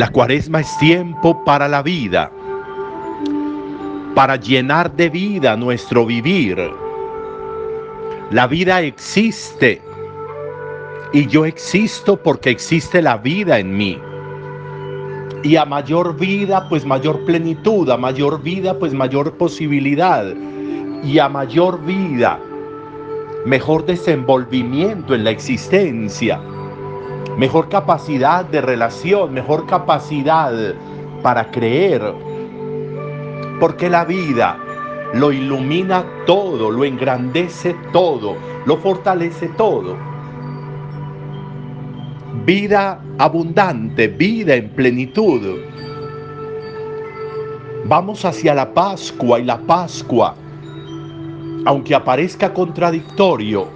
La cuaresma es tiempo para la vida, para llenar de vida nuestro vivir. La vida existe y yo existo porque existe la vida en mí. Y a mayor vida, pues mayor plenitud, a mayor vida, pues mayor posibilidad. Y a mayor vida, mejor desenvolvimiento en la existencia, mejor capacidad de relación, mejor capacidad para creer. Porque la vida lo ilumina todo, lo engrandece todo, lo fortalece todo. Vida abundante, vida en plenitud. Vamos hacia la Pascua y la Pascua aunque aparezca contradictorio,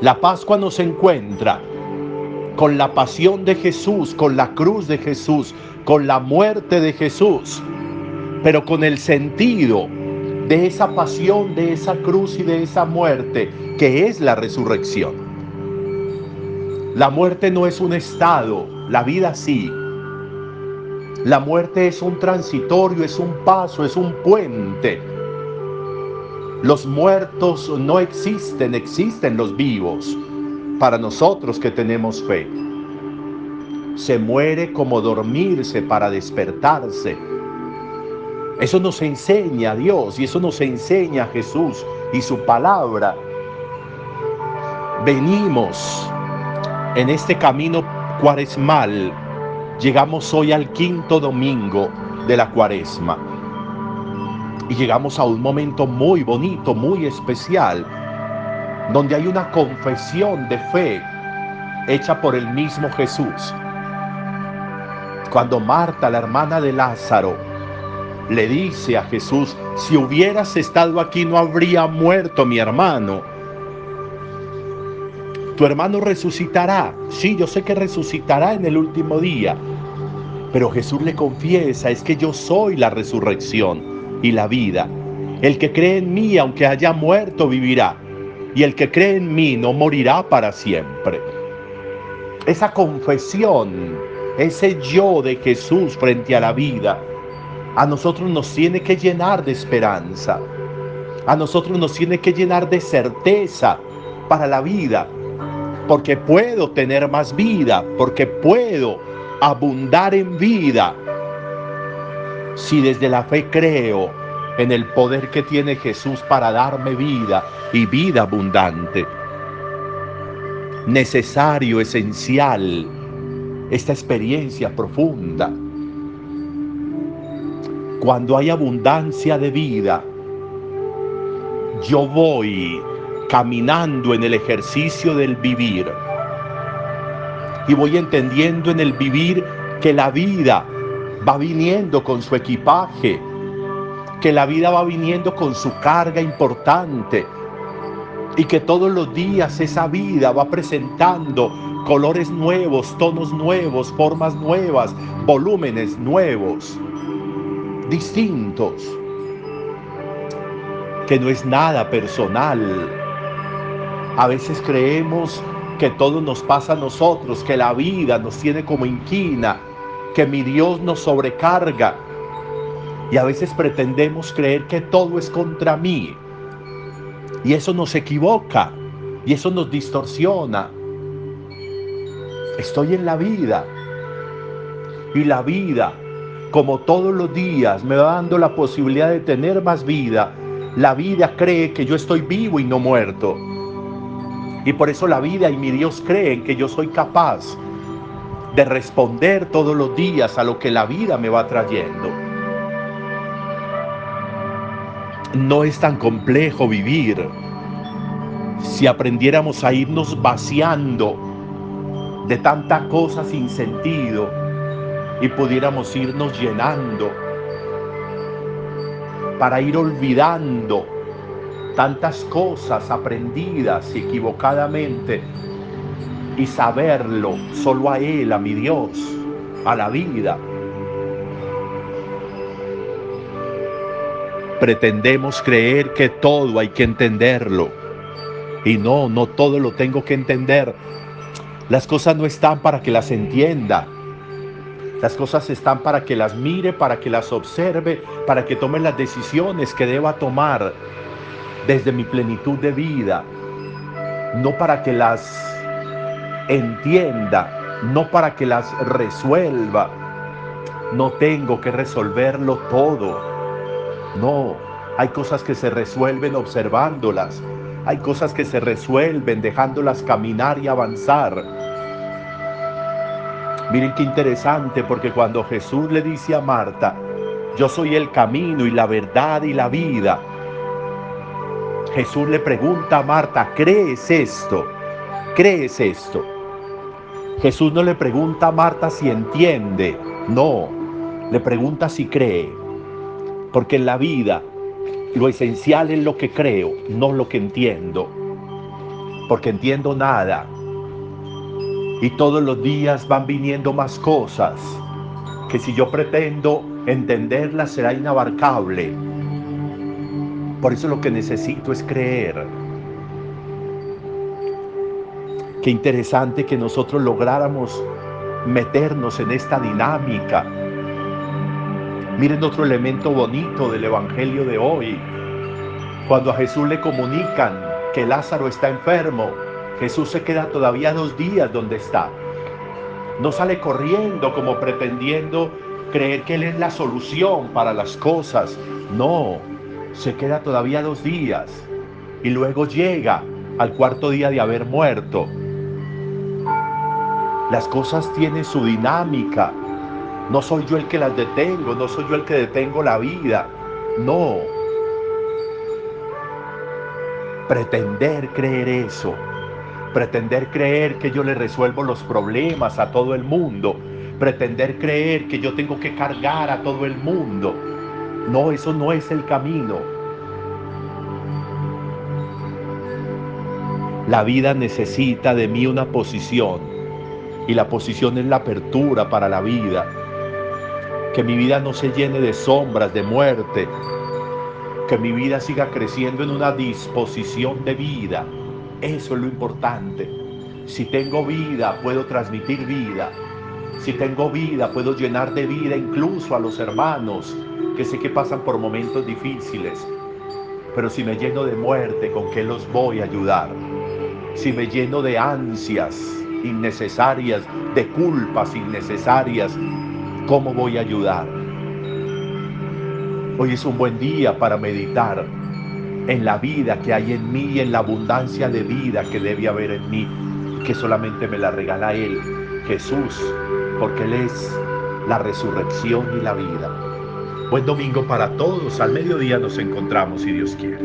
la Pascua nos encuentra con la pasión de Jesús, con la cruz de Jesús, con la muerte de Jesús, pero con el sentido de esa pasión, de esa cruz y de esa muerte, que es la resurrección. La muerte no es un estado, la vida sí. La muerte es un transitorio, es un paso, es un puente los muertos no existen, existen los vivos. Para nosotros que tenemos fe. Se muere como dormirse para despertarse. Eso nos enseña Dios y eso nos enseña Jesús y su palabra. Venimos en este camino cuaresmal. Llegamos hoy al quinto domingo de la cuaresma. Y llegamos a un momento muy bonito, muy especial, donde hay una confesión de fe hecha por el mismo Jesús. Cuando Marta, la hermana de Lázaro, le dice a Jesús, si hubieras estado aquí no habría muerto mi hermano. Tu hermano resucitará. Sí, yo sé que resucitará en el último día. Pero Jesús le confiesa, es que yo soy la resurrección y la vida. El que cree en mí, aunque haya muerto, vivirá. Y el que cree en mí no morirá para siempre. Esa confesión, ese yo de Jesús frente a la vida, a nosotros nos tiene que llenar de esperanza. A nosotros nos tiene que llenar de certeza para la vida. Porque puedo tener más vida, porque puedo abundar en vida si desde la fe creo en el poder que tiene Jesús para darme vida y vida abundante. Necesario, esencial, esta experiencia profunda. Cuando hay abundancia de vida, yo voy caminando en el ejercicio del vivir y voy entendiendo en el vivir que la vida va viniendo con su equipaje, que la vida va viniendo con su carga importante y que todos los días esa vida va presentando colores nuevos, tonos nuevos, formas nuevas, volúmenes nuevos, distintos, que no es nada personal. A veces creemos que todo nos pasa a nosotros, que la vida nos tiene como inquina, que mi Dios nos sobrecarga. Y a veces pretendemos creer que todo es contra mí. Y eso nos equivoca. Y eso nos distorsiona. Estoy en la vida. Y la vida, como todos los días, me va dando la posibilidad de tener más vida. La vida cree que yo estoy vivo y no muerto. Y por eso la vida y mi Dios creen que yo soy capaz de responder todos los días a lo que la vida me va trayendo. No es tan complejo vivir si aprendiéramos a irnos vaciando de tanta cosa sin sentido y pudiéramos irnos llenando para ir olvidando tantas cosas aprendidas equivocadamente y saberlo solo a Él, a mi Dios, a la vida. Pretendemos creer que todo hay que entenderlo. Y no, no todo lo tengo que entender. Las cosas no están para que las entienda. Las cosas están para que las mire, para que las observe, para que tome las decisiones que deba tomar desde mi plenitud de vida. No para que las entienda, no para que las resuelva. No tengo que resolverlo todo. No, hay cosas que se resuelven observándolas. Hay cosas que se resuelven dejándolas caminar y avanzar. Miren qué interesante, porque cuando Jesús le dice a Marta, yo soy el camino y la verdad y la vida, Jesús le pregunta a Marta, ¿crees esto? ¿Crees esto? Jesús no le pregunta a Marta si entiende, no, le pregunta si cree, porque en la vida lo esencial es lo que creo, no lo que entiendo, porque entiendo nada, y todos los días van viniendo más cosas que si yo pretendo entenderlas será inabarcable. Por eso lo que necesito es creer. Qué interesante que nosotros lográramos meternos en esta dinámica. Miren otro elemento bonito del Evangelio de hoy. Cuando a Jesús le comunican que Lázaro está enfermo, Jesús se queda todavía dos días donde está. No sale corriendo como pretendiendo creer que Él es la solución para las cosas. No, se queda todavía dos días y luego llega al cuarto día de haber muerto. Las cosas tienen su dinámica. No soy yo el que las detengo, no soy yo el que detengo la vida. No. Pretender creer eso pretender creer que yo le resuelvo los problemas a todo el mundo, pretender creer que yo tengo que cargar a todo el mundo. No, eso no es el camino. La vida necesita de mí una posición y la posición es la apertura para la vida. Que mi vida no se llene de sombras, de muerte. Que mi vida siga creciendo en una disposición de vida eso es lo importante. Si tengo vida, puedo transmitir vida. Si tengo vida, puedo llenar de vida incluso a los hermanos que sé que pasan por momentos difíciles. Pero si me lleno de muerte, ¿con qué los voy a ayudar? Si me lleno de ansias innecesarias, de culpas innecesarias, ¿cómo voy a ayudar? Hoy es un buen día para meditar en la vida que hay en mí y en la abundancia de vida que debe haber en mí, que solamente me la regala Él, Jesús, porque Él es la resurrección y la vida. Buen domingo para todos, al mediodía nos encontramos si Dios quiere.